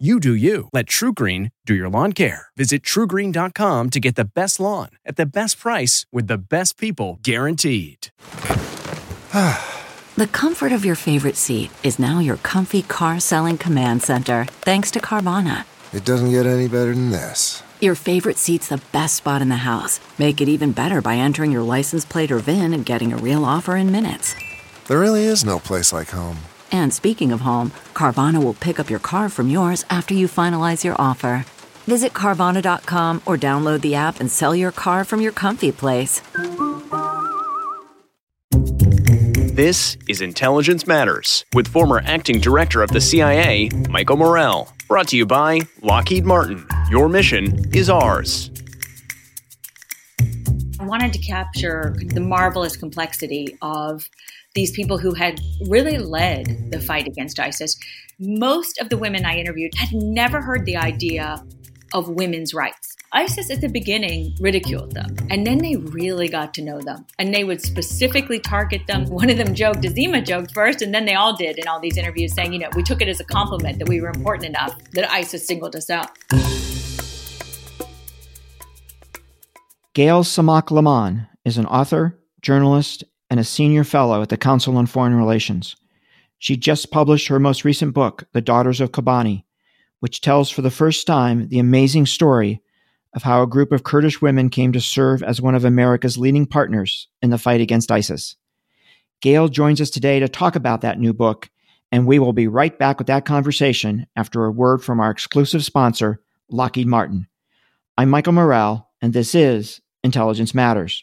You do you. Let TruGreen do your lawn care. Visit trugreen.com to get the best lawn at the best price with the best people guaranteed. The comfort of your favorite seat is now your comfy car selling command center, thanks to Carvana. It doesn't get any better than this. Your favorite seat's the best spot in the house. Make it even better by entering your license plate or VIN and getting a real offer in minutes. There really is no place like home. And speaking of home, Carvana will pick up your car from yours after you finalize your offer. Visit Carvana.com or download the app and sell your car from your comfy place. This is Intelligence Matters with former acting director of the CIA, Michael Morell. Brought to you by Lockheed Martin. Your mission is ours. I wanted to capture the marvelous complexity of these people who had really led the mm-hmm. fight against ISIS. Most of the women I interviewed had never heard the idea of women's rights. ISIS at the beginning ridiculed them, and then they really got to know them, and they would specifically target them. One of them joked, Azima joked first, and then they all did in all these interviews, saying, you know, we took it as a compliment that we were important enough that ISIS singled us out. Gayle Tzemach Lemmon is an author, journalist, and a senior fellow at the Council on Foreign Relations. She just published her most recent book, The Daughters of Kobani, which tells for the first time the amazing story of how a group of Kurdish women came to serve as one of America's leading partners in the fight against ISIS. Gayle joins us today to talk about that new book, and we will be right back with that conversation after a word from our exclusive sponsor, Lockheed Martin. I'm Michael Morell, and this is Intelligence Matters.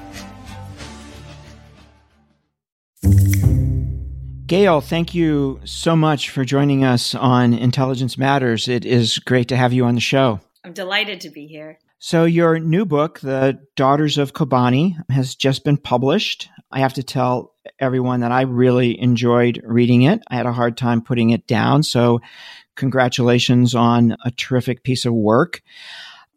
Gayle, thank you so much for joining us on Intelligence Matters. It is great to have you on the show. I'm delighted to be here. So, your new book, The Daughters of Kobani, has just been published. I have to tell everyone that I really enjoyed reading it. I had a hard time putting it down. So, congratulations on a terrific piece of work.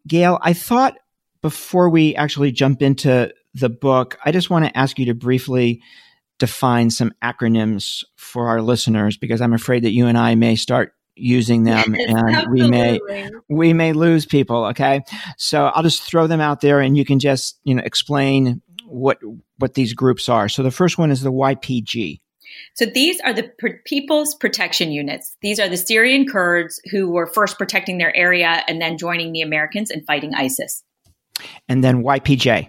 Gayle, I thought before we actually jump into the book, I just want to ask you to briefly define some acronyms for our listeners because I'm afraid that you and I may start using them Yes, and we may we may lose people okay? So i'll just throw them out there and you can just you know explain what what these groups are. So the first one is the ypg So these are the People's Protection Units. These are the Syrian Kurds who were first protecting their area and then joining the Americans and fighting ISIS. and then ypj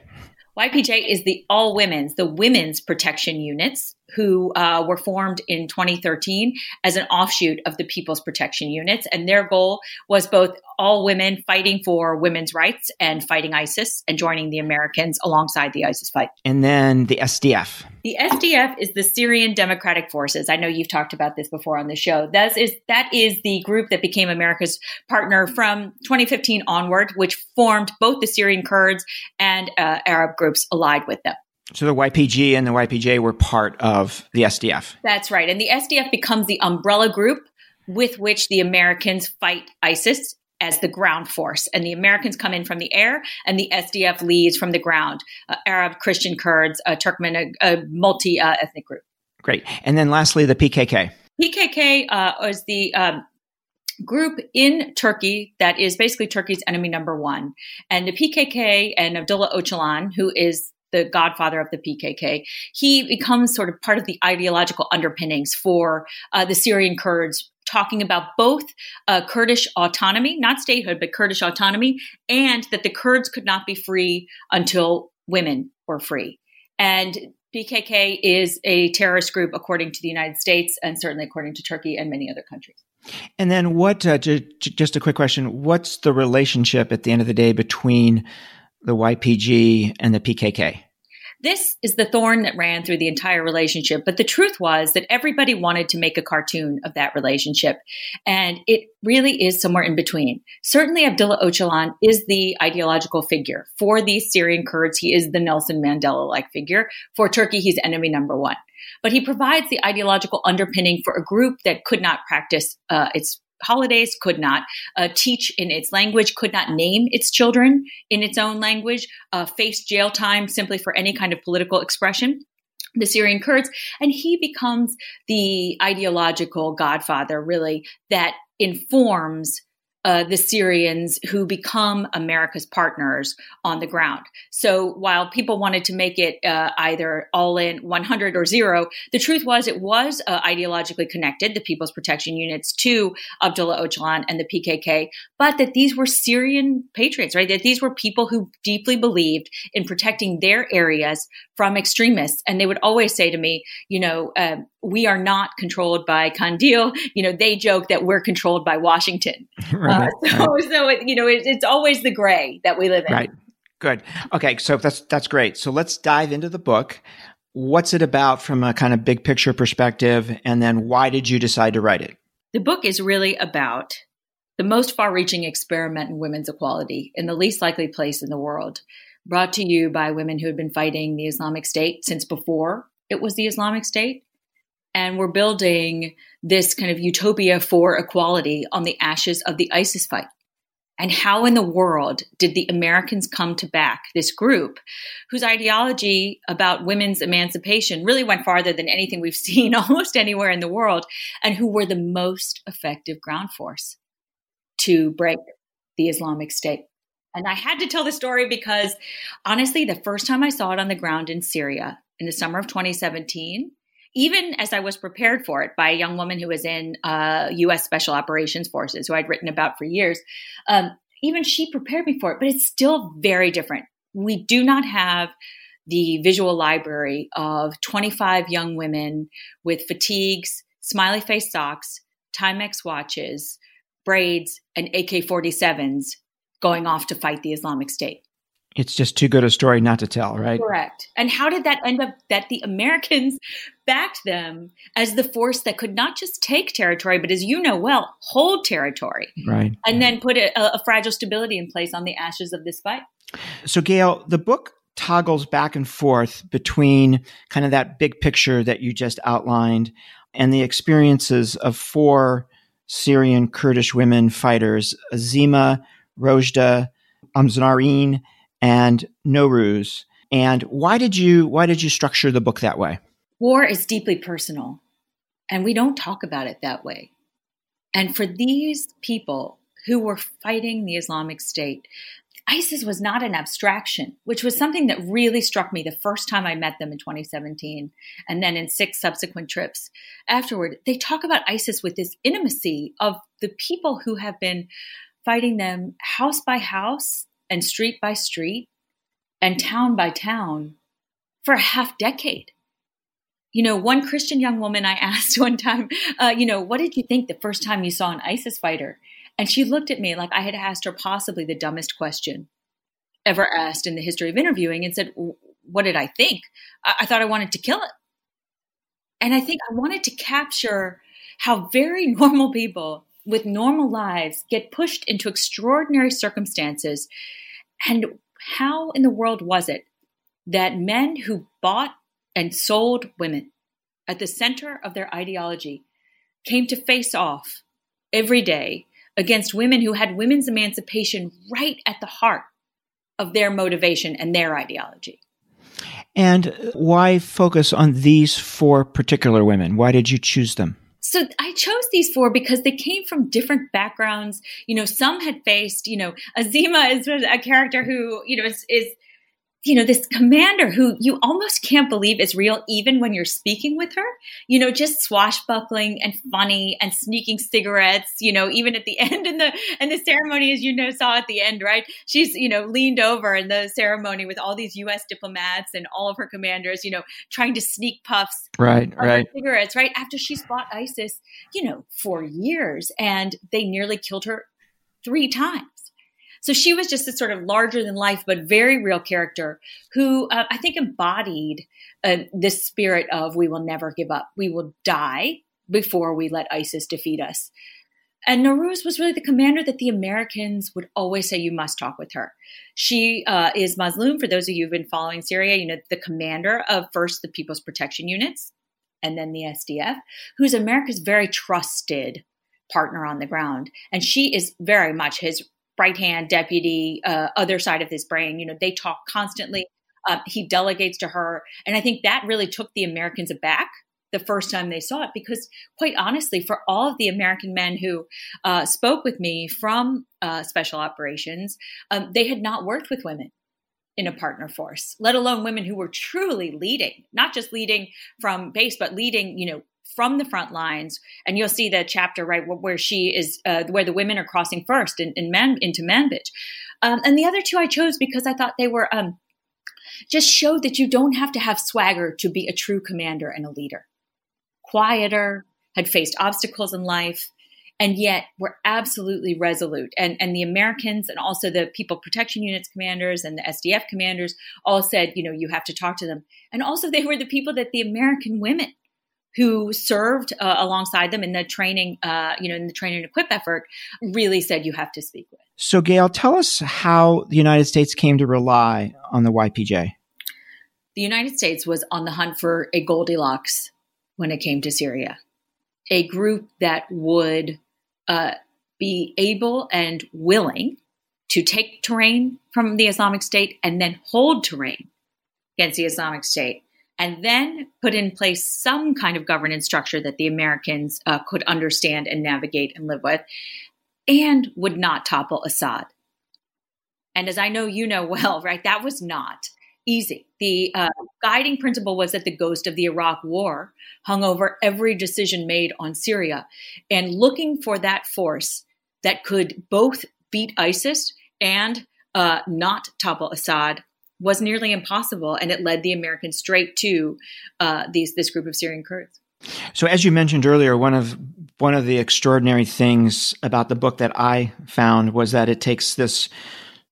YPJ is the all women's, the women's protection units who uh, were formed in 2013 as an offshoot of the People's Protection Units. And their goal was both all women fighting for women's rights and fighting ISIS and joining the Americans alongside the ISIS fight. and then the sdf The SDF is the Syrian Democratic Forces. I know you've talked about this before on the show. That is that is the group that became America's partner from 2015 onward, which formed both the Syrian Kurds and uh, Arab groups allied with them. So the ypg and the ypj were part of the sdf That's right. And the SDF becomes the umbrella group with which the Americans fight ISIS as the ground force. And the Americans come in from the air, and the SDF leads from the ground uh, Arab, Christian Kurds, uh, Turkmen, a, a multi uh, ethnic group. great and then lastly the pkk PKK uh, was the um, group in Turkey that is basically Turkey's enemy number one. And the PKK and Abdullah Öcalan, who is the godfather of the PKK, he becomes sort of part of the ideological underpinnings for uh, the Syrian Kurds. Talking about both uh, Kurdish autonomy, not statehood, but Kurdish autonomy, and that the Kurds could not be free until women were free. And PKK is a terrorist group according to the United States and certainly according to Turkey and many other countries. And then, what? Uh, j- j- just a quick question: What's the relationship at the end of the day between the YPG and the PKK? This is the thorn that ran through the entire relationship. But the truth was that everybody wanted to make a cartoon of that relationship. And it really is somewhere in between. Certainly, Abdullah Öcalan is the ideological figure. For the Syrian Kurds, he is the Nelson Mandela like figure. For Turkey, he's enemy number one. But he provides the ideological underpinning for a group that could not practice uh, its holidays, could not uh, teach in its language, could not name its children in its own language, uh, faced jail time simply for any kind of political expression. The Syrian Kurds, and he becomes the ideological godfather, really, that informs uh, the Syrians who become America's partners on the ground. So while people wanted to make it uh, either all in 100 or zero, the truth was it was uh, ideologically connected, the People's Protection Units, to Abdullah Öcalan and the PKK, but that these were Syrian patriots, right? That these were people who deeply believed in protecting their areas from extremists. And they would always say to me, you know, um, we are not controlled by Kandil. You know, they joke that we're controlled by Washington. right, uh, so, right. so it, you know, it, it's always the gray that we live in. Right. Good. Okay. So that's, that's great. So let's dive into the book. What's it about from a kind of big picture perspective? And then why did you decide to write it? The book is really about the most far reaching experiment in women's equality in the least likely place in the world, brought to you by women who had been fighting the Islamic State since before it was the Islamic State and we're building this kind of utopia for equality on the ashes of the ISIS fight. And how in the world did the Americans come to back this group whose ideology about women's emancipation really went farther than anything we've seen almost anywhere in the world, and who were the most effective ground force to break the Islamic State? And I had to tell the story because honestly, the first time I saw it on the ground in Syria in the summer of 2017, even as I was prepared for it by a young woman who was in uh, U.S. Special Operations Forces, who I'd written about for years, um, even she prepared me for it. But it's still very different. We do not have the visual library of 25 young women with fatigues, smiley face socks, Timex watches, braids, and AK 47s going off to fight the Islamic State it's just too good a story not to tell, right? Correct. And how did that end up that the Americans backed them as the force that could not just take territory, but as you know well, hold territory. Right. And then put a, a fragile stability in place on the ashes of this fight. So, Gayle, the book toggles back and forth between kind of that big picture that you just outlined and the experiences of four Syrian Kurdish women fighters, Azima, Rojda, Amzarine, and Nowruz. And why did you why did you structure the book that way? War is deeply personal, and we don't talk about it that way. And for these people who were fighting the Islamic State, ISIS was not an abstraction, which was something that really struck me the first time I met them in 2017, and then in six subsequent trips afterward. They talk about ISIS with this intimacy of the people who have been fighting them house by house and street by street and town by town for a half decade. You know, one Christian young woman I asked one time, uh, you know, what did you think the first time you saw an ISIS fighter? And she looked at me like I had asked her possibly the dumbest question ever asked in the history of interviewing and said, What did I think? I, I thought I wanted to kill it. And I think I wanted to capture how very normal people with normal lives get pushed into extraordinary circumstances. And how in the world was it that men who bought and sold women at the center of their ideology came to face off every day against women who had women's emancipation right at the heart of their motivation and their ideology? And why focus on these four particular women? Why did you choose them? So I chose these four because they came from different backgrounds. You know, some had faced, you know, Azima is a character who, you know, is, is you know, this commander who you almost can't believe is real, even when you're speaking with her, you know, just swashbuckling and funny and sneaking cigarettes, you know, even at the end in the, in the ceremony, as you know, saw at the end, right? She's, you know, leaned over in the ceremony with all these U.S. diplomats and all of her commanders, you know, trying to sneak puffs. Right, right. Cigarettes, right? After she's fought ISIS, you know, for years and they nearly killed her three times. So she was just a sort of larger than life, but very real character who uh, I think embodied uh, this spirit of we will never give up. We will die before we let ISIS defeat us. And Nowruz was really the commander that the Americans would always say, you must talk with her. She uh, is Mazloum, for those of you who've been following Syria, you know, the commander of first the People's Protection Units and then the SDF, who's America's very trusted partner on the ground. And she is very much his right hand deputy, uh, other side of his brain. You know, they talk constantly. Uh, he delegates to her. And I think that really took the Americans aback the first time they saw it because, quite honestly, for all of the American men who uh, spoke with me from uh, special operations, um, they had not worked with women in a partner force, let alone women who were truly leading, not just leading from base, but leading, you know, from the front lines, and you'll see the chapter right where she is, uh, where the women are crossing first in, in Man, into Manbij. Um, and the other two I chose because I thought they were um, just showed that you don't have to have swagger to be a true commander and a leader. Quieter, had faced obstacles in life, and yet were absolutely resolute. And, and the Americans and also the People Protection Units commanders and the SDF commanders all said, you know, you have to talk to them. And also, they were the people that the American women who served uh, alongside them in the training, uh, you know, in the training and equip effort, really said you have to speak with. So, Gayle, tell us how the United States came to rely on the YPJ. The United States was on the hunt for a Goldilocks when it came to Syria, a group that would uh, be able and willing to take terrain from the Islamic State and then hold terrain against the Islamic State and then put in place some kind of governance structure that the Americans uh, could understand and navigate and live with, and would not topple Assad. And as I know you know well, right, that was not easy. The uh, guiding principle was that the ghost of the Iraq War hung over every decision made on Syria, and looking for that force that could both beat ISIS and uh, not topple Assad was nearly impossible, and it led the Americans straight to uh, these this group of Syrian Kurds. So, as you mentioned earlier, one of one of the extraordinary things about the book that I found was that it takes this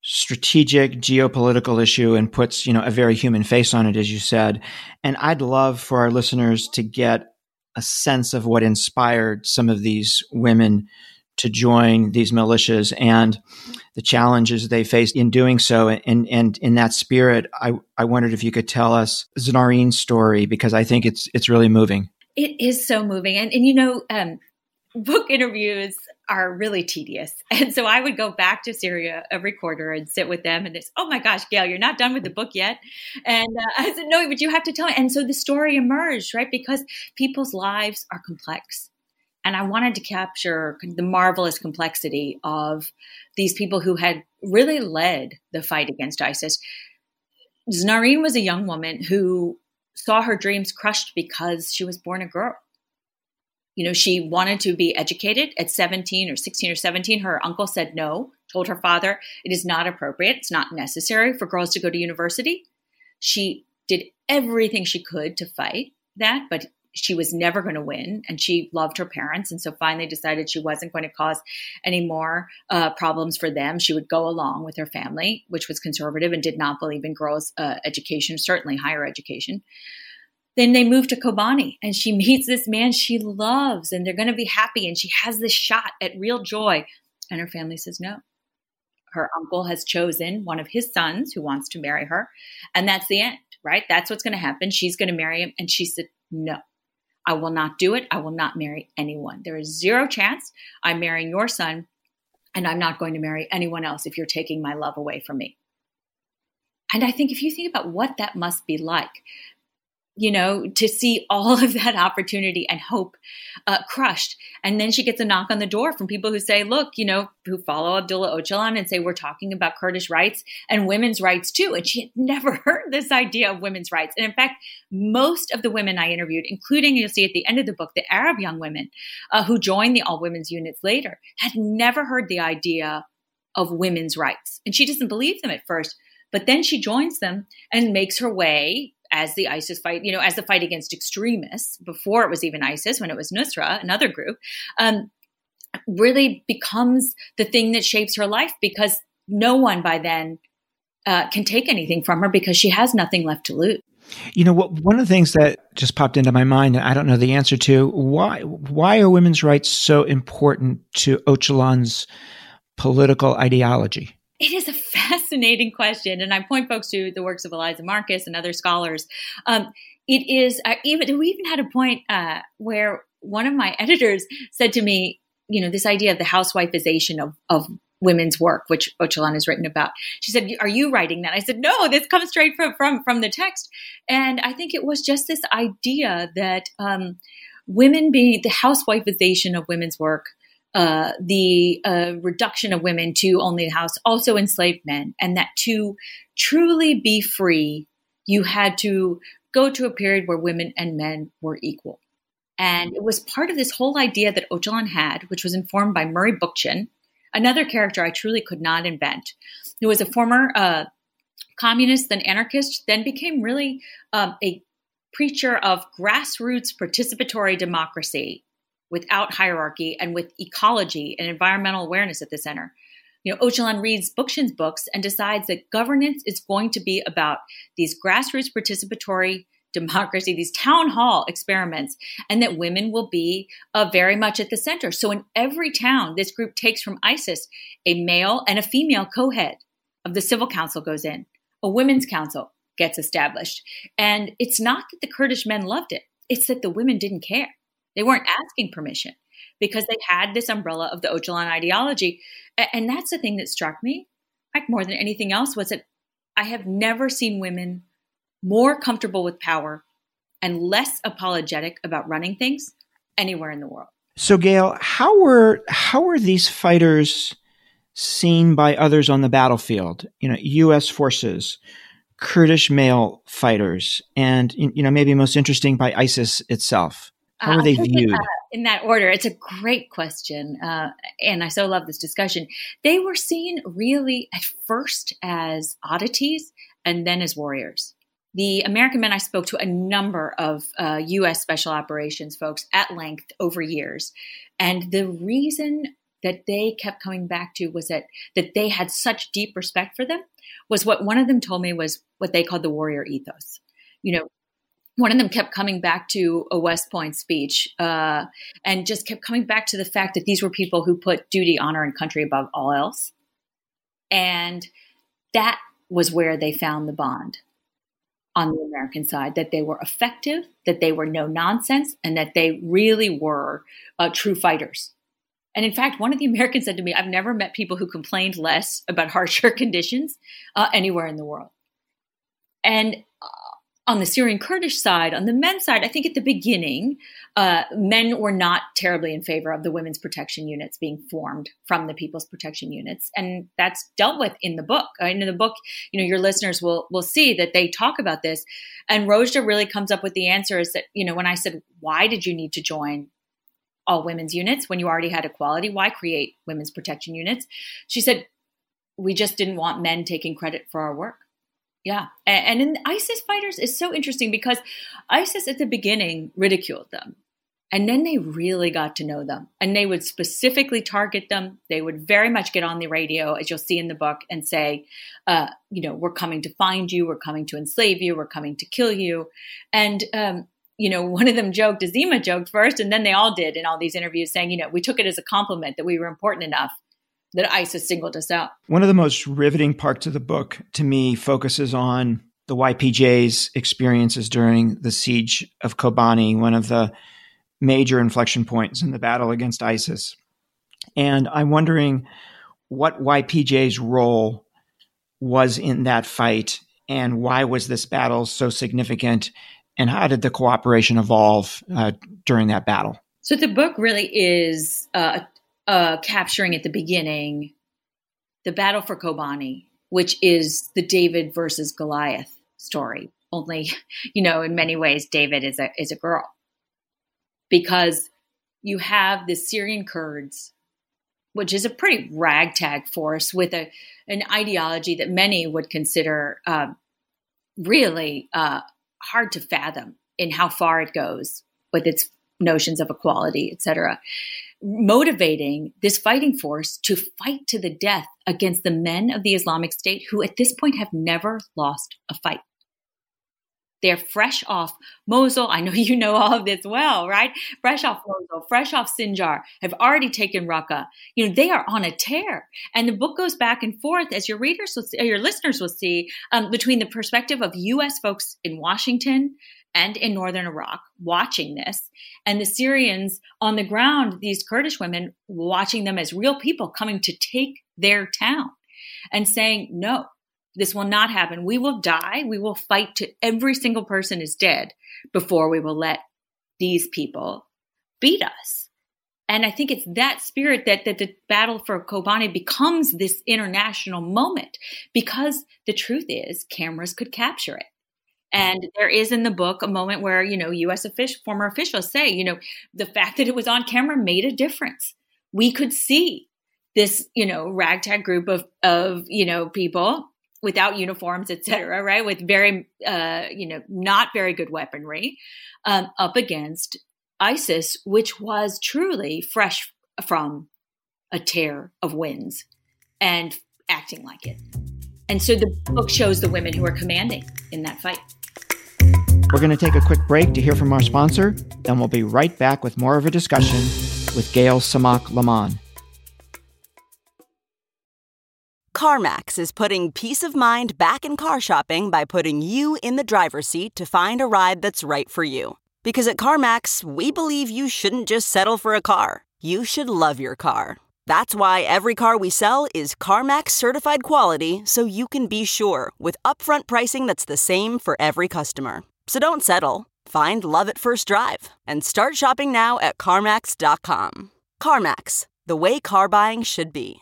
strategic geopolitical issue and puts you know a very human face on it, as you said. And I'd love for our listeners to get a sense of what inspired some of these women to join these militias and the challenges they faced in doing so. And, and in that spirit, I, I wondered if you could tell us Znarin's story because I think it's, it's really moving. It is so moving. And, and you know, um, book interviews are really tedious. And so I would go back to Syria every quarter and sit with them and this, oh my gosh, Gayle, you're not done with the book yet. And uh, I said, no, but you have to tell me. And so the story emerged, right? Because people's lives are complex and I wanted to capture the marvelous complexity of these people who had really led the fight against ISIS. Znarin was a young woman who saw her dreams crushed because she was born a girl. You know, she wanted to be educated at 17 or 16 or 17. Her uncle said no, told her father it is not appropriate, it's not necessary for girls to go to university. She did everything she could to fight that, but she was never going to win and she loved her parents and so finally decided she wasn't going to cause any more uh, problems for them. She would go along with her family which was conservative and did not believe in girls uh, education certainly higher education. Then they move to kobani and she meets this man she loves and they're going to be happy and she has this shot at real joy and her family says no. Her uncle has chosen one of his sons who wants to marry her and that's the end right? That's what's going to happen. She's going to marry him and she said no I will not do it. I will not marry anyone. There is zero chance I'm marrying your son, and I'm not going to marry anyone else if you're taking my love away from me. And I think if you think about what that must be like, you know, to see all of that opportunity and hope uh, crushed. And then she gets a knock on the door from people who say, look, you know, who follow Abdullah Öcalan and say, we're talking about Kurdish rights and women's rights too. And she had never heard this idea of women's rights. And in fact, most of the women I interviewed, including you'll see at the end of the book, the Arab young women uh, who joined the all women's units later, had never heard the idea of women's rights. And she doesn't believe them at first. But then she joins them and makes her way as the ISIS fight, you know, as the fight against extremists before it was even ISIS, when it was Nusra, another group, um, really becomes the thing that shapes her life because no one by then uh, can take anything from her because she has nothing left to lose. You know, what, one of the things that just popped into my mind, and I don't know the answer to why why are women's rights so important to Öcalan's political ideology? It is a fascinating question, and I point folks to the works of Aliza Marcus and other scholars. Um, it is uh, even we even had a point uh, where one of my editors said to me, you know, this idea of the housewifeization of of women's work, which Öcalan has written about. She said, "Are you writing that?" I said, "No, this comes straight from from from the text." And I think it was just this idea that um, women being the housewifeization of women's work uh, the uh, reduction of women to only the house also enslaved men, and that to truly be free, you had to go to a period where women and men were equal. And it was part of this whole idea that Öcalan had, which was informed by Murray Bookchin, another character I truly could not invent, who was a former uh, communist, then anarchist, then became really um, a preacher of grassroots participatory democracy without hierarchy and with ecology and environmental awareness at the center. You know, Öcalan reads Bookchin's books and decides that governance is going to be about these grassroots participatory democracy, these town hall experiments, and that women will be uh, very much at the center. So, in every town, this group takes from ISIS a male and a female co head of the civil council goes in, a women's council gets established. And it's not that the Kurdish men loved it, it's that the women didn't care. They weren't asking permission because they had this umbrella of the Öcalan ideology. And that's the thing that struck me, like more than anything else, was that I have never seen women more comfortable with power and less apologetic about running things anywhere in the world. So, Gayle, how were how were these fighters seen by others on the battlefield? You know, U.S. forces, Kurdish male fighters, and you know, maybe most interesting by ISIS itself. How are uh, they viewed? uh, in that order, it's a great question. Uh, and I so love this discussion. They were seen really at first as oddities and then as warriors. The American men, I spoke to a number of U.S. Uh, special operations folks at length over years. And the reason that they kept coming back to was that, that they had such deep respect for them was what one of them told me was what they called the warrior ethos. You know, one of them kept coming back to a West Point speech uh, and just kept coming back to the fact that these were people who put duty, honor, and country above all else. And that was where they found the bond on the American side that they were effective, that they were no nonsense, and that they really were uh, true fighters. And in fact, one of the Americans said to me, I've never met people who complained less about harsher conditions uh, anywhere in the world. And on the Syrian Kurdish side, on the men's side, I think at the beginning, uh, men were not terribly in favor of the women's protection units being formed from the people's protection units, and that's dealt with in the book. I mean, in the book, you know, your listeners will will see that they talk about this, and Rojda really comes up with the answer: is that you know, when I said, "Why did you need to join all women's units when you already had equality? Why create women's protection units?" She said, "We just didn't want men taking credit for our work." Yeah. And in ISIS fighters is so interesting because ISIS at the beginning ridiculed them. And then they really got to know them. And they would specifically target them. They would very much get on the radio, as you'll see in the book, and say, uh, you know, we're coming to find you, we're coming to enslave you, we're coming to kill you. And, um, you know, one of them joked, Azima joked first, and then they all did in all these interviews saying, you know, we took it as a compliment that we were important enough that ISIS singled us out. One of the most riveting parts of the book to me focuses on the YPJ's experiences during the siege of Kobani, one of the major inflection points in the battle against ISIS. And I'm wondering what YPJ's role was in that fight and why was this battle so significant and how did the cooperation evolve uh, during that battle? So the book really is uh, uh, capturing at the beginning the battle for Kobani, which is the David versus Goliath story. Only, you know, in many ways, David is a is a girl because you have the Syrian Kurds, which is a pretty ragtag force with a an ideology that many would consider uh, really uh, hard to fathom in how far it goes with its notions of equality, etc motivating this fighting force to fight to the death against the men of the Islamic State who at this point have never lost a fight. They're fresh off Mosul. I know you know all of this well, right? Fresh off Mosul, fresh off Sinjar, have already taken Raqqa. You know, they are on a tear. And the book goes back and forth, as your readers will see, your listeners will see, um, between the perspective of U.S. folks in Washington and in northern Iraq watching this, and the Syrians on the ground, these Kurdish women watching them as real people coming to take their town and saying, no, this will not happen. We will die. We will fight to every single person is dead before we will let these people beat us. And I think it's that spirit that, that the battle for Kobani becomes this international moment because the truth is cameras could capture it. And there is in the book a moment where, you know, US official, former officials say, you know, the fact that it was on camera made a difference. We could see this, you know, ragtag group of, of, you know, people without uniforms, et cetera, right? With very, uh, you know, not very good weaponry um, up against ISIS, which was truly fresh from a tear of winds and acting like it. And so the book shows the women who are commanding in that fight. We're going to take a quick break to hear from our sponsor, then we'll be right back with more of a discussion with Gayle Tzemach Lemmon. CarMax is putting peace of mind back in car shopping by putting you in the driver's seat to find a ride that's right for you. Because at CarMax, we believe you shouldn't just settle for a car, you should love your car. That's why every car we sell is CarMax certified quality so you can be sure with upfront pricing that's the same for every customer. So don't settle. Find love at first drive and start shopping now at CarMax.com. CarMax, the way car buying should be.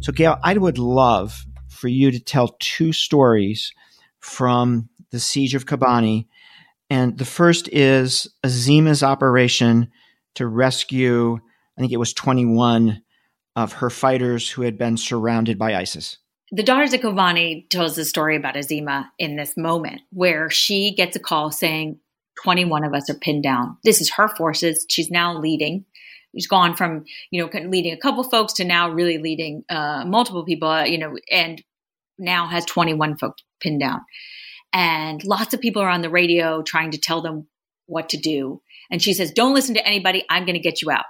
So, Gayle, I would love for you to tell two stories from the siege of Kobani. And the first is Azima's operation to rescue, I think it was 21 of her fighters who had been surrounded by ISIS the Daughters of Kobani tells the story about Azima in this moment where she gets a call saying 21 of us are pinned down. This is her forces. She's now leading. She's gone from, you know, leading a couple folks to now really leading uh, multiple people, uh, you know, and now has 21 folks pinned down. And lots of people are on the radio trying to tell them what to do. And she says, Don't listen to anybody. I'm going to get you out.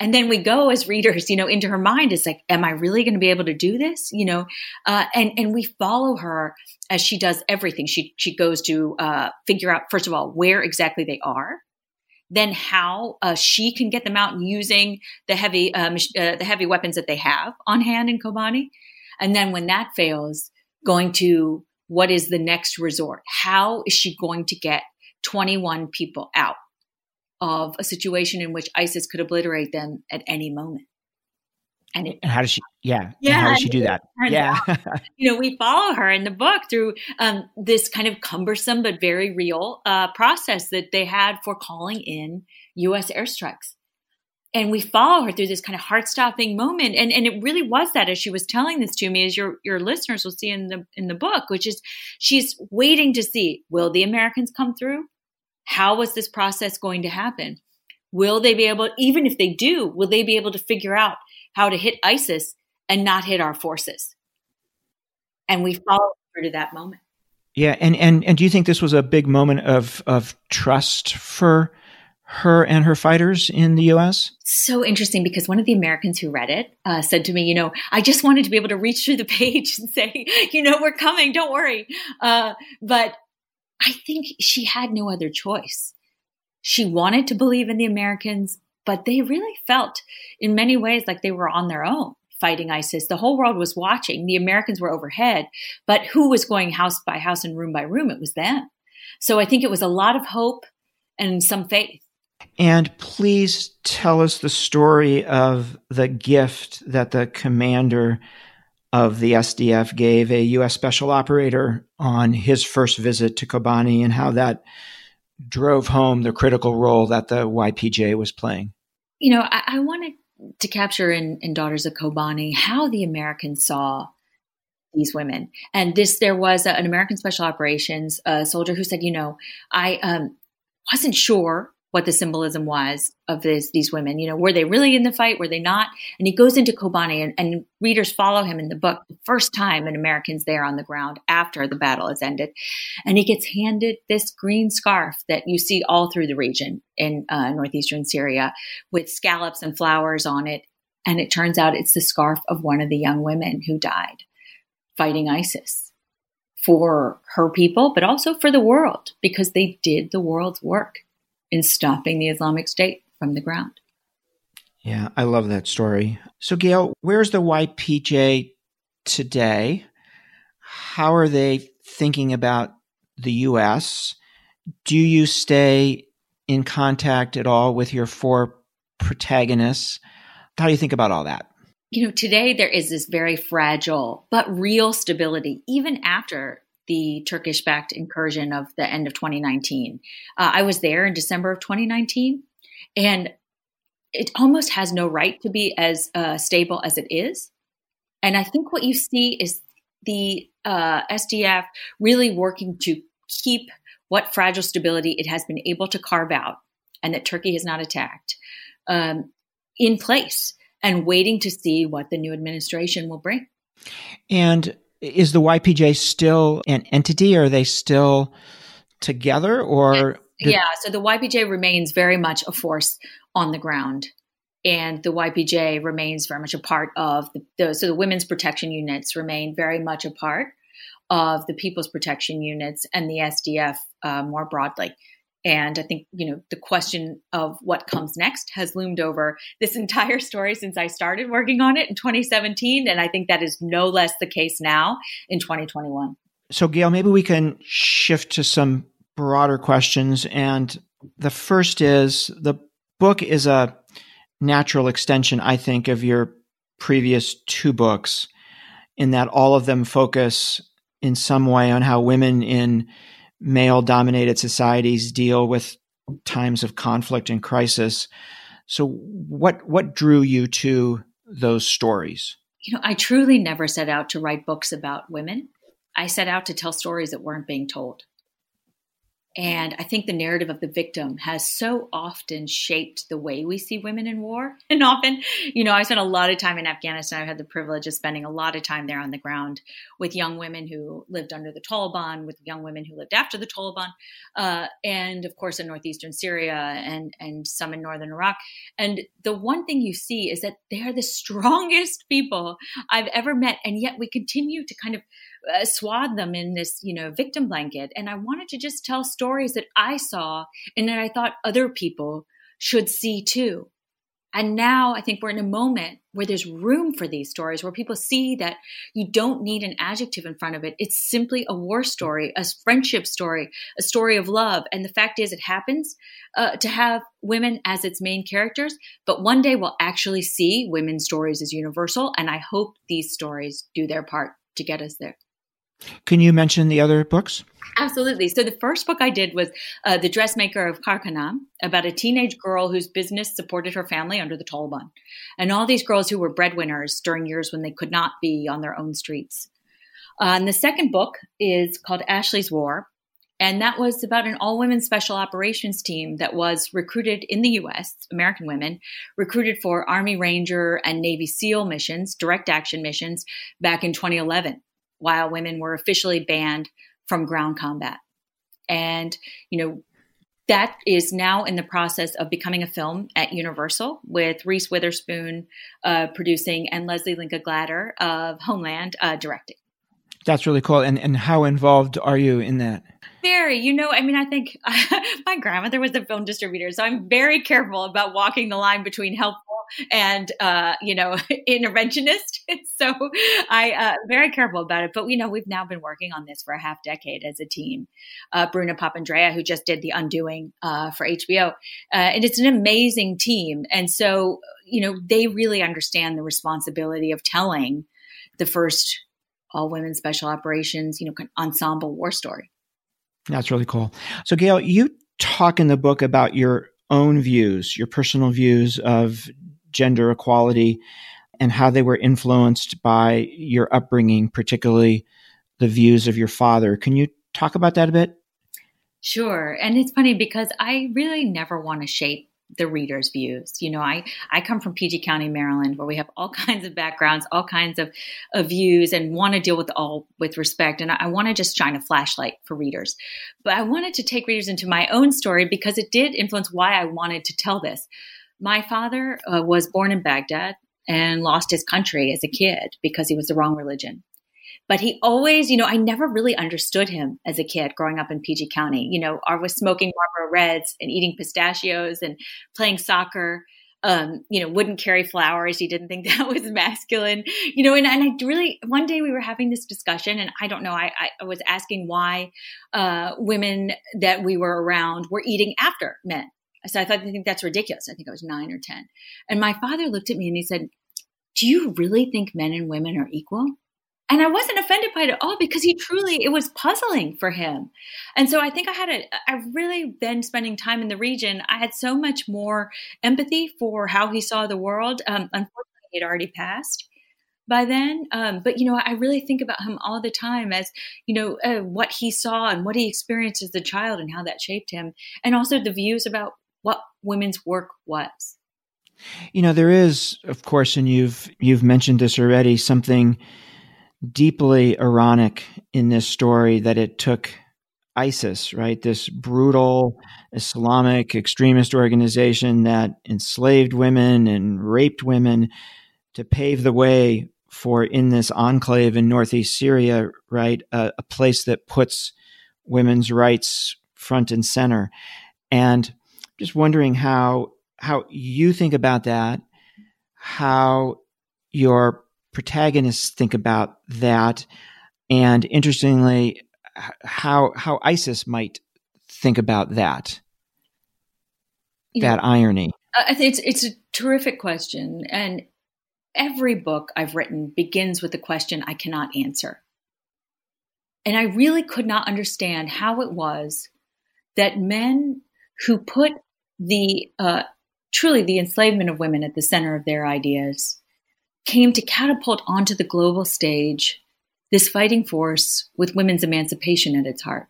And then we go as readers, you know, into her mind is like, am I really going to be able to do this? You know, uh, and and we follow her as she does everything. She she goes to uh, figure out first of all where exactly they are, then how uh, she can get them out using the heavy uh, the heavy weapons that they have on hand in Kobani, and then when that fails, going to what is the next resort? How is she going to get 21 people out? Of a situation in which ISIS could obliterate them at any moment. And, it, and how does she? Yeah, yeah. How does she do that? Yeah, you know, we follow her in the book through um, this kind of cumbersome but very real uh, process that they had for calling in U.S. airstrikes. And we follow her through this kind of heart-stopping moment, and and it really was that as she was telling this to me, as your your listeners will see in the in the book, which is she's waiting to see will the Americans come through, how was this process going to happen? Will they be able, even if they do, will they be able to figure out how to hit ISIS and not hit our forces? And we follow through to that moment. Yeah, and and and do you think this was a big moment of of trust for her and her fighters in the U.S.? So interesting because one of the Americans who read it uh, said to me, "You know, I just wanted to be able to reach through the page and say, you know, we're coming, don't worry." Uh, but I think she had no other choice. She wanted to believe in the Americans, but they really felt in many ways like they were on their own fighting ISIS. The whole world was watching. The Americans were overhead, but who was going house by house and room by room? It was them. So I think it was a lot of hope and some faith. And please tell us the story of the gift that the commander of the SDF gave a U.S. special operator on his first visit to Kobani and how that drove home the critical role that the YPJ was playing. You know, I, I wanted to capture in, in Daughters of Kobani how the Americans saw these women. And this, there was a, an American special operations soldier who said, you know, I um, wasn't sure what the symbolism was of this, these women. You know, were they really in the fight? Were they not? And he goes into Kobani, and, and, readers follow him in the book the first time an American's there on the ground after the battle has ended. And he gets handed this green scarf that you see all through the region in uh, northeastern Syria with scallops and flowers on it. And it turns out it's the scarf of one of the young women who died fighting ISIS for her people, but also for the world because they did the world's work in stopping the Islamic State from the ground. Yeah, I love that story. So, Gayle, where's the YPJ today? How are they thinking about the U.S.? Do you stay in contact at all with your four protagonists? How do you think about all that? You know, today there is this very fragile but real stability, even after the Turkish backed incursion of the end of 2019. Uh, I was there in December of 2019, and it almost has no right to be as uh, stable as it is. And I think what you see is the uh, SDF really working to keep what fragile stability it has been able to carve out and that Turkey has not attacked um, in place and waiting to see what the new administration will bring. And is the YPJ still an entity? Are they still together or? Did- yeah, so the YPJ remains very much a force on the ground. And the YPJ remains very much a part of the, the so the women's protection units remain very much a part of the people's protection units and the SDF uh, more broadly. And I think, you know, the question of what comes next has loomed over this entire story since I started working on it in 2017. And I think that is no less the case now in 2021. So, Gayle, maybe we can shift to some broader questions. And the first is the book is a natural extension, I think, of your previous two books, in that all of them focus in some way on how women in male dominated societies deal with times of conflict and crisis. So what what drew you to those stories? You know, I truly never set out to write books about women. I set out to tell stories that weren't being told. And I think the narrative of the victim has so often shaped the way we see women in war. And often, you know, I spent a lot of time in Afghanistan. I had the privilege of spending a lot of time there on the ground with young women who lived under the Taliban, with young women who lived after the Taliban, uh, and of course in northeastern Syria and and some in northern Iraq. And the one thing you see is that they are the strongest people I've ever met, and yet we continue to kind of uh, swathe them in this, you know, victim blanket. And I wanted to just tell stories that I saw and that I thought other people should see too. And now I think we're in a moment where there's room for these stories, where people see that you don't need an adjective in front of it. It's simply a war story, a friendship story, a story of love. And the fact is, it happens uh, to have women as its main characters. But one day we'll actually see women's stories as universal. And I hope these stories do their part to get us there. Can you mention the other books? Absolutely. So the first book I did was uh, The Dressmaker of Khair Khana, about a teenage girl whose business supported her family under the Taliban, and all these girls who were breadwinners during years when they could not be on their own streets. Uh, and the second book is called Ashley's War, and that was about an all women special operations team that was recruited in the US, American women, recruited for Army Ranger and Navy SEAL missions, direct action missions, back in 2011 while women were officially banned from ground combat. And, you know, that is now in the process of becoming a film at Universal with Reese Witherspoon uh, producing and Leslie Linka Glatter of Homeland uh, directing. That's really cool. And and how involved are you in that? Very, you know, I mean, I think my grandmother was a film distributor, so I'm very careful about walking the line between helpful and, uh, you know, interventionist. so I uh, very careful about it. But you know, we've now been working on this for a half decade as a team. Uh, Bruna Papandrea, who just did The Undoing uh, for HBO, uh, and it's an amazing team. And so, you know, they really understand the responsibility of telling the first all women special operations, you know, ensemble war story. That's really cool. So, Gayle, you talk in the book about your own views, your personal views of gender equality and how they were influenced by your upbringing, particularly the views of your father. Can you talk about that a bit? Sure. And it's funny because I really never want to shape the reader's views. You know, I, I come from PG County, Maryland, where we have all kinds of backgrounds, all kinds of, of views, and want to deal with all with respect. And I, I want to just shine a flashlight for readers. But I wanted to take readers into my own story because it did influence why I wanted to tell this. My father uh, was born in Baghdad and lost his country as a kid because he was the wrong religion. But he always, you know, I never really understood him as a kid growing up in PG County. You know, I was smoking Marlboro Reds and eating pistachios and playing soccer. Um, you know, wouldn't carry flowers. He didn't think that was masculine. You know, and, and I really one day we were having this discussion, and I don't know. I, I was asking why uh, women that we were around were eating after men. So I thought, I think that's ridiculous. I think I was nine or ten, and my father looked at me and he said, "Do you really think men and women are equal?" And I wasn't offended by it at all because he truly it was puzzling for him. And so I think I had a I really then spending time in the region, I had so much more empathy for how he saw the world. Um, unfortunately, he had already passed by then. Um, but you know, I really think about him all the time as you know uh, what he saw and what he experienced as a child and how that shaped him, and also the views about what women's work was. You know, there is, of course, and you've you've mentioned this already, something deeply ironic in this story that it took ISIS, right? This brutal Islamic extremist organization that enslaved women and raped women to pave the way for in this enclave in northeast Syria, right? a place that puts women's rights front and center. And just wondering how how you think about that, how your protagonists think about that, and interestingly, how how ISIS might think about that you that irony. I think it's it's a terrific question, and every book I've written begins with a question I cannot answer. And I really could not understand how it was that men who put the uh, truly the enslavement of women at the center of their ideas came to catapult onto the global stage this fighting force with women's emancipation at its heart,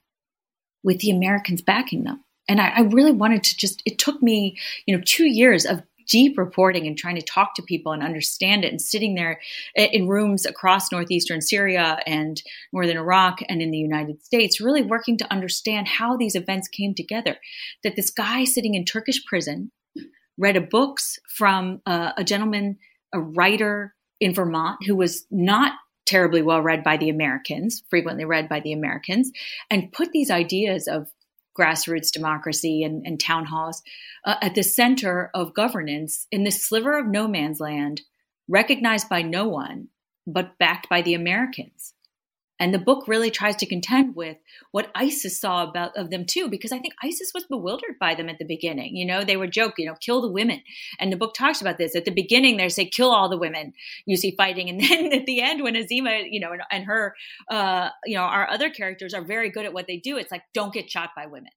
with the Americans backing them. And I, I, really wanted to just, it took me, you know, two years of deep reporting and trying to talk to people and understand it and sitting there in rooms across northeastern Syria and northern Iraq and in the United States, really working to understand how these events came together. That this guy sitting in Turkish prison read a books from uh, a gentleman a writer in Vermont who was not terribly well read by the Americans, frequently read by the Americans, and put these ideas of grassroots democracy and, and town halls uh, at the center of governance in this sliver of no man's land, recognized by no one, but backed by the Americans. And the book really tries to contend with what ISIS saw about of them too, because I think ISIS was bewildered by them at the beginning. You know, they were joking, you know, kill the women. And the book talks about this. At the beginning, they say, kill all the women you see fighting. And then at the end, when Azima, you know, and, and her, uh, you know, our other characters are very good at what they do. It's like, don't get shot by women.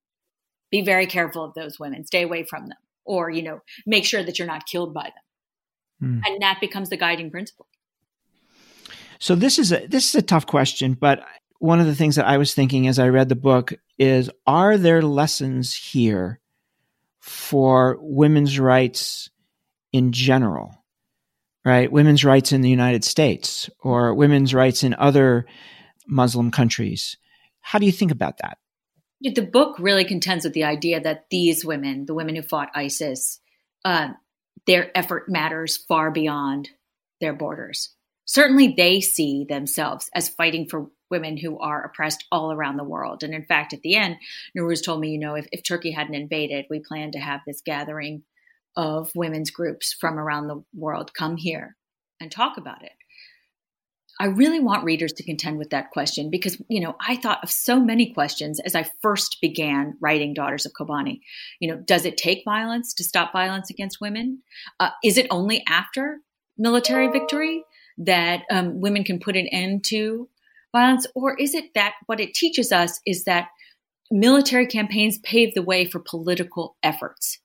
Be very careful of those women. Stay away from them. Or, you know, make sure that you're not killed by them. Mm. And that becomes the guiding principle. So this is a this is a tough question, but one of the things that I was thinking as I read the book is are there lessons here for women's rights in general? Right? Women's rights in the United States or women's rights in other Muslim countries. How do you think about that? The book really contends with the idea that these women, the women who fought ISIS, uh, their effort matters far beyond their borders. Certainly they see themselves as fighting for women who are oppressed all around the world. And in fact, at the end, Nowruz told me, you know, if, if Turkey hadn't invaded, we plan to have this gathering of women's groups from around the world come here and talk about it. I really want readers to contend with that question because, you know, I thought of so many questions as I first began writing Daughters of Kobani. You know, does it take violence to stop violence against women? Uh, is it only after military victory that um, women can put an end to violence? Or is it that what it teaches us is that military campaigns pave the way for political efforts?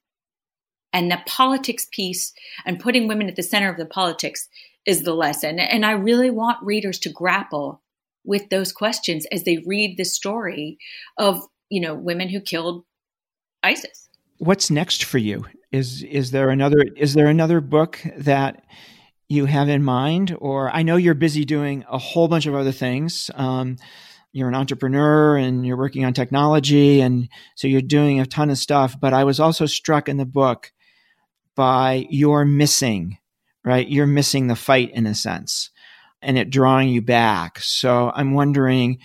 And the politics piece and putting women at the center of the politics is the lesson. And I really want readers to grapple with those questions as they read the story of, you know, women who killed ISIS. What's next for you? Is is there another is there another book that you have in mind or I know you're busy doing a whole bunch of other things. Um, you're an entrepreneur and you're working on technology and so you're doing a ton of stuff, but I was also struck in the book by your missing right? You're missing the fight in a sense and it drawing you back. So I'm wondering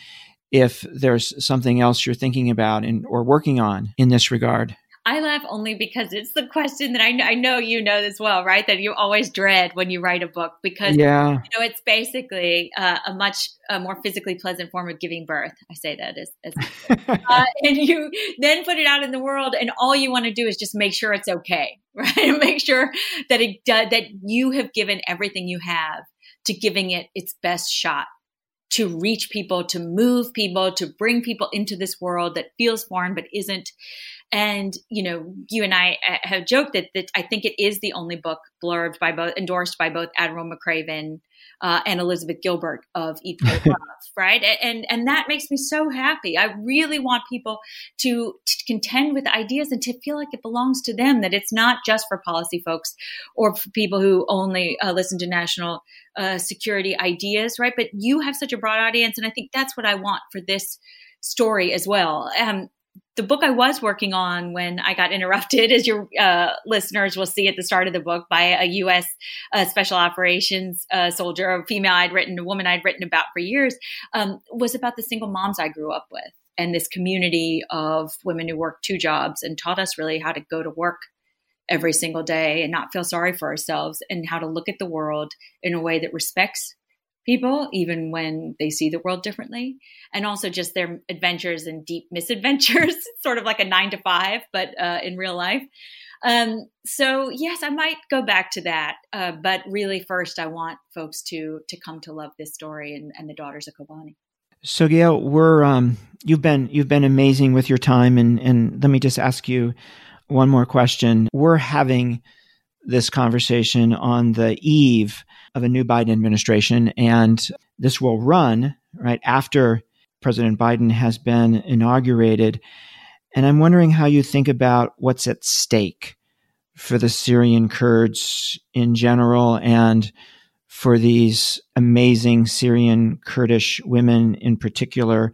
if there's something else you're thinking about in, or working on in this regard. I laugh only because it's the question that I know, I know you know as well, right? That you always dread when you write a book because yeah. you know it's basically uh, a much uh, more physically pleasant form of giving birth. I say that as, as uh, and you then put it out in the world, and all you want to do is just make sure it's okay, right? And make sure that it does, that you have given everything you have to giving it its best shot to reach people, to move people, to bring people into this world that feels foreign but isn't. And, you know, you and I uh, have joked that, that I think it is the only book blurbed by both, endorsed by both Admiral McRaven uh, and Elizabeth Gilbert of Pray Love, right? And and that makes me so happy. I really want people to, to contend with ideas and to feel like it belongs to them. That it's not just for policy folks or for people who only uh, listen to national uh, security ideas, right? But you have such a broad audience, and I think that's what I want for this story as well. Um, the book I was working on when I got interrupted, as your uh, listeners will see at the start of the book, by a U.S. Uh, special operations uh, soldier, a female I'd written, a woman I'd written about for years, um, was about the single moms I grew up with and this community of women who worked two jobs and taught us really how to go to work every single day and not feel sorry for ourselves and how to look at the world in a way that respects people, even when they see the world differently, and also just their adventures and deep misadventures, sort of like a nine to five, but uh, in real life. Um, so yes, I might go back to that, uh, but really, first, I want folks to to come to love this story and, and the daughters of Kobani. So Gayle, we're um, you've been you've been amazing with your time, and and let me just ask you one more question. We're having this conversation on the eve of a new Biden administration. And this will run right after President Biden has been inaugurated. And I'm wondering how you think about what's at stake for the Syrian Kurds in general and for these amazing Syrian Kurdish women in particular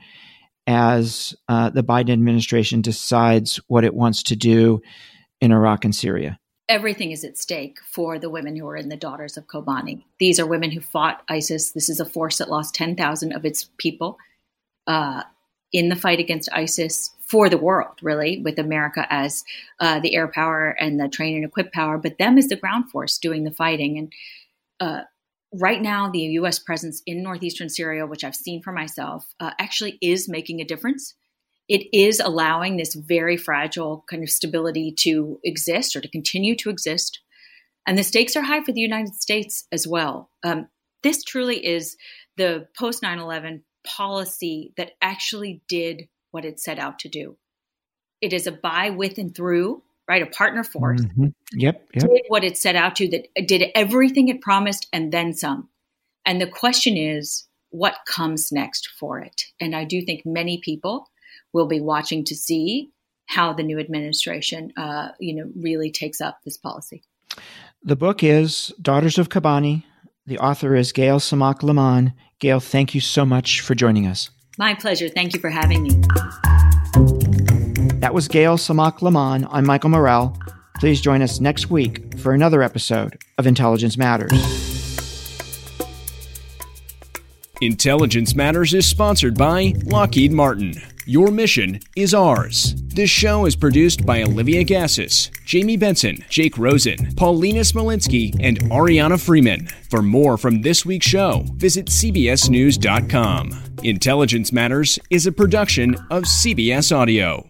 as uh, the Biden administration decides what it wants to do in Iraq and Syria everything is at stake for the women who are in the Daughters of Kobani. These are women who fought ISIS. This is a force that lost 10,000 of its people uh, in the fight against ISIS for the world, really, with America as uh, the air power and the train and equip power, but them as the ground force doing the fighting. And uh, right now, the U.S. presence in northeastern Syria, which I've seen for myself, uh, actually is making a difference it is allowing this very fragile kind of stability to exist or to continue to exist. And the stakes are high for the United States as well. Um, this truly is the post 9 11 policy that actually did what it set out to do. It is a by, with, and through, right? A partner force. Mm-hmm. Yep, yep. Did what it set out to, that did everything it promised and then some. And the question is, what comes next for it? And I do think many people we'll be watching to see how the new administration, uh, you know, really takes up this policy. The book is Daughters of Kobani. The author is Gayle Tzemach Lemmon. Gayle, thank you so much for joining us. My pleasure. Thank you for having me. That was Gayle Tzemach Lemmon. I'm Michael Morell. Please join us next week for another episode of Intelligence Matters. Intelligence Matters is sponsored by Lockheed Martin. Your mission is ours. This show is produced by Olivia Gazis, Jamie Benson, Jake Rosen, Paulina Smolinski, and Ariana Freeman. For more from this week's show, visit CBSNews.com. Intelligence Matters is a production of CBS Audio.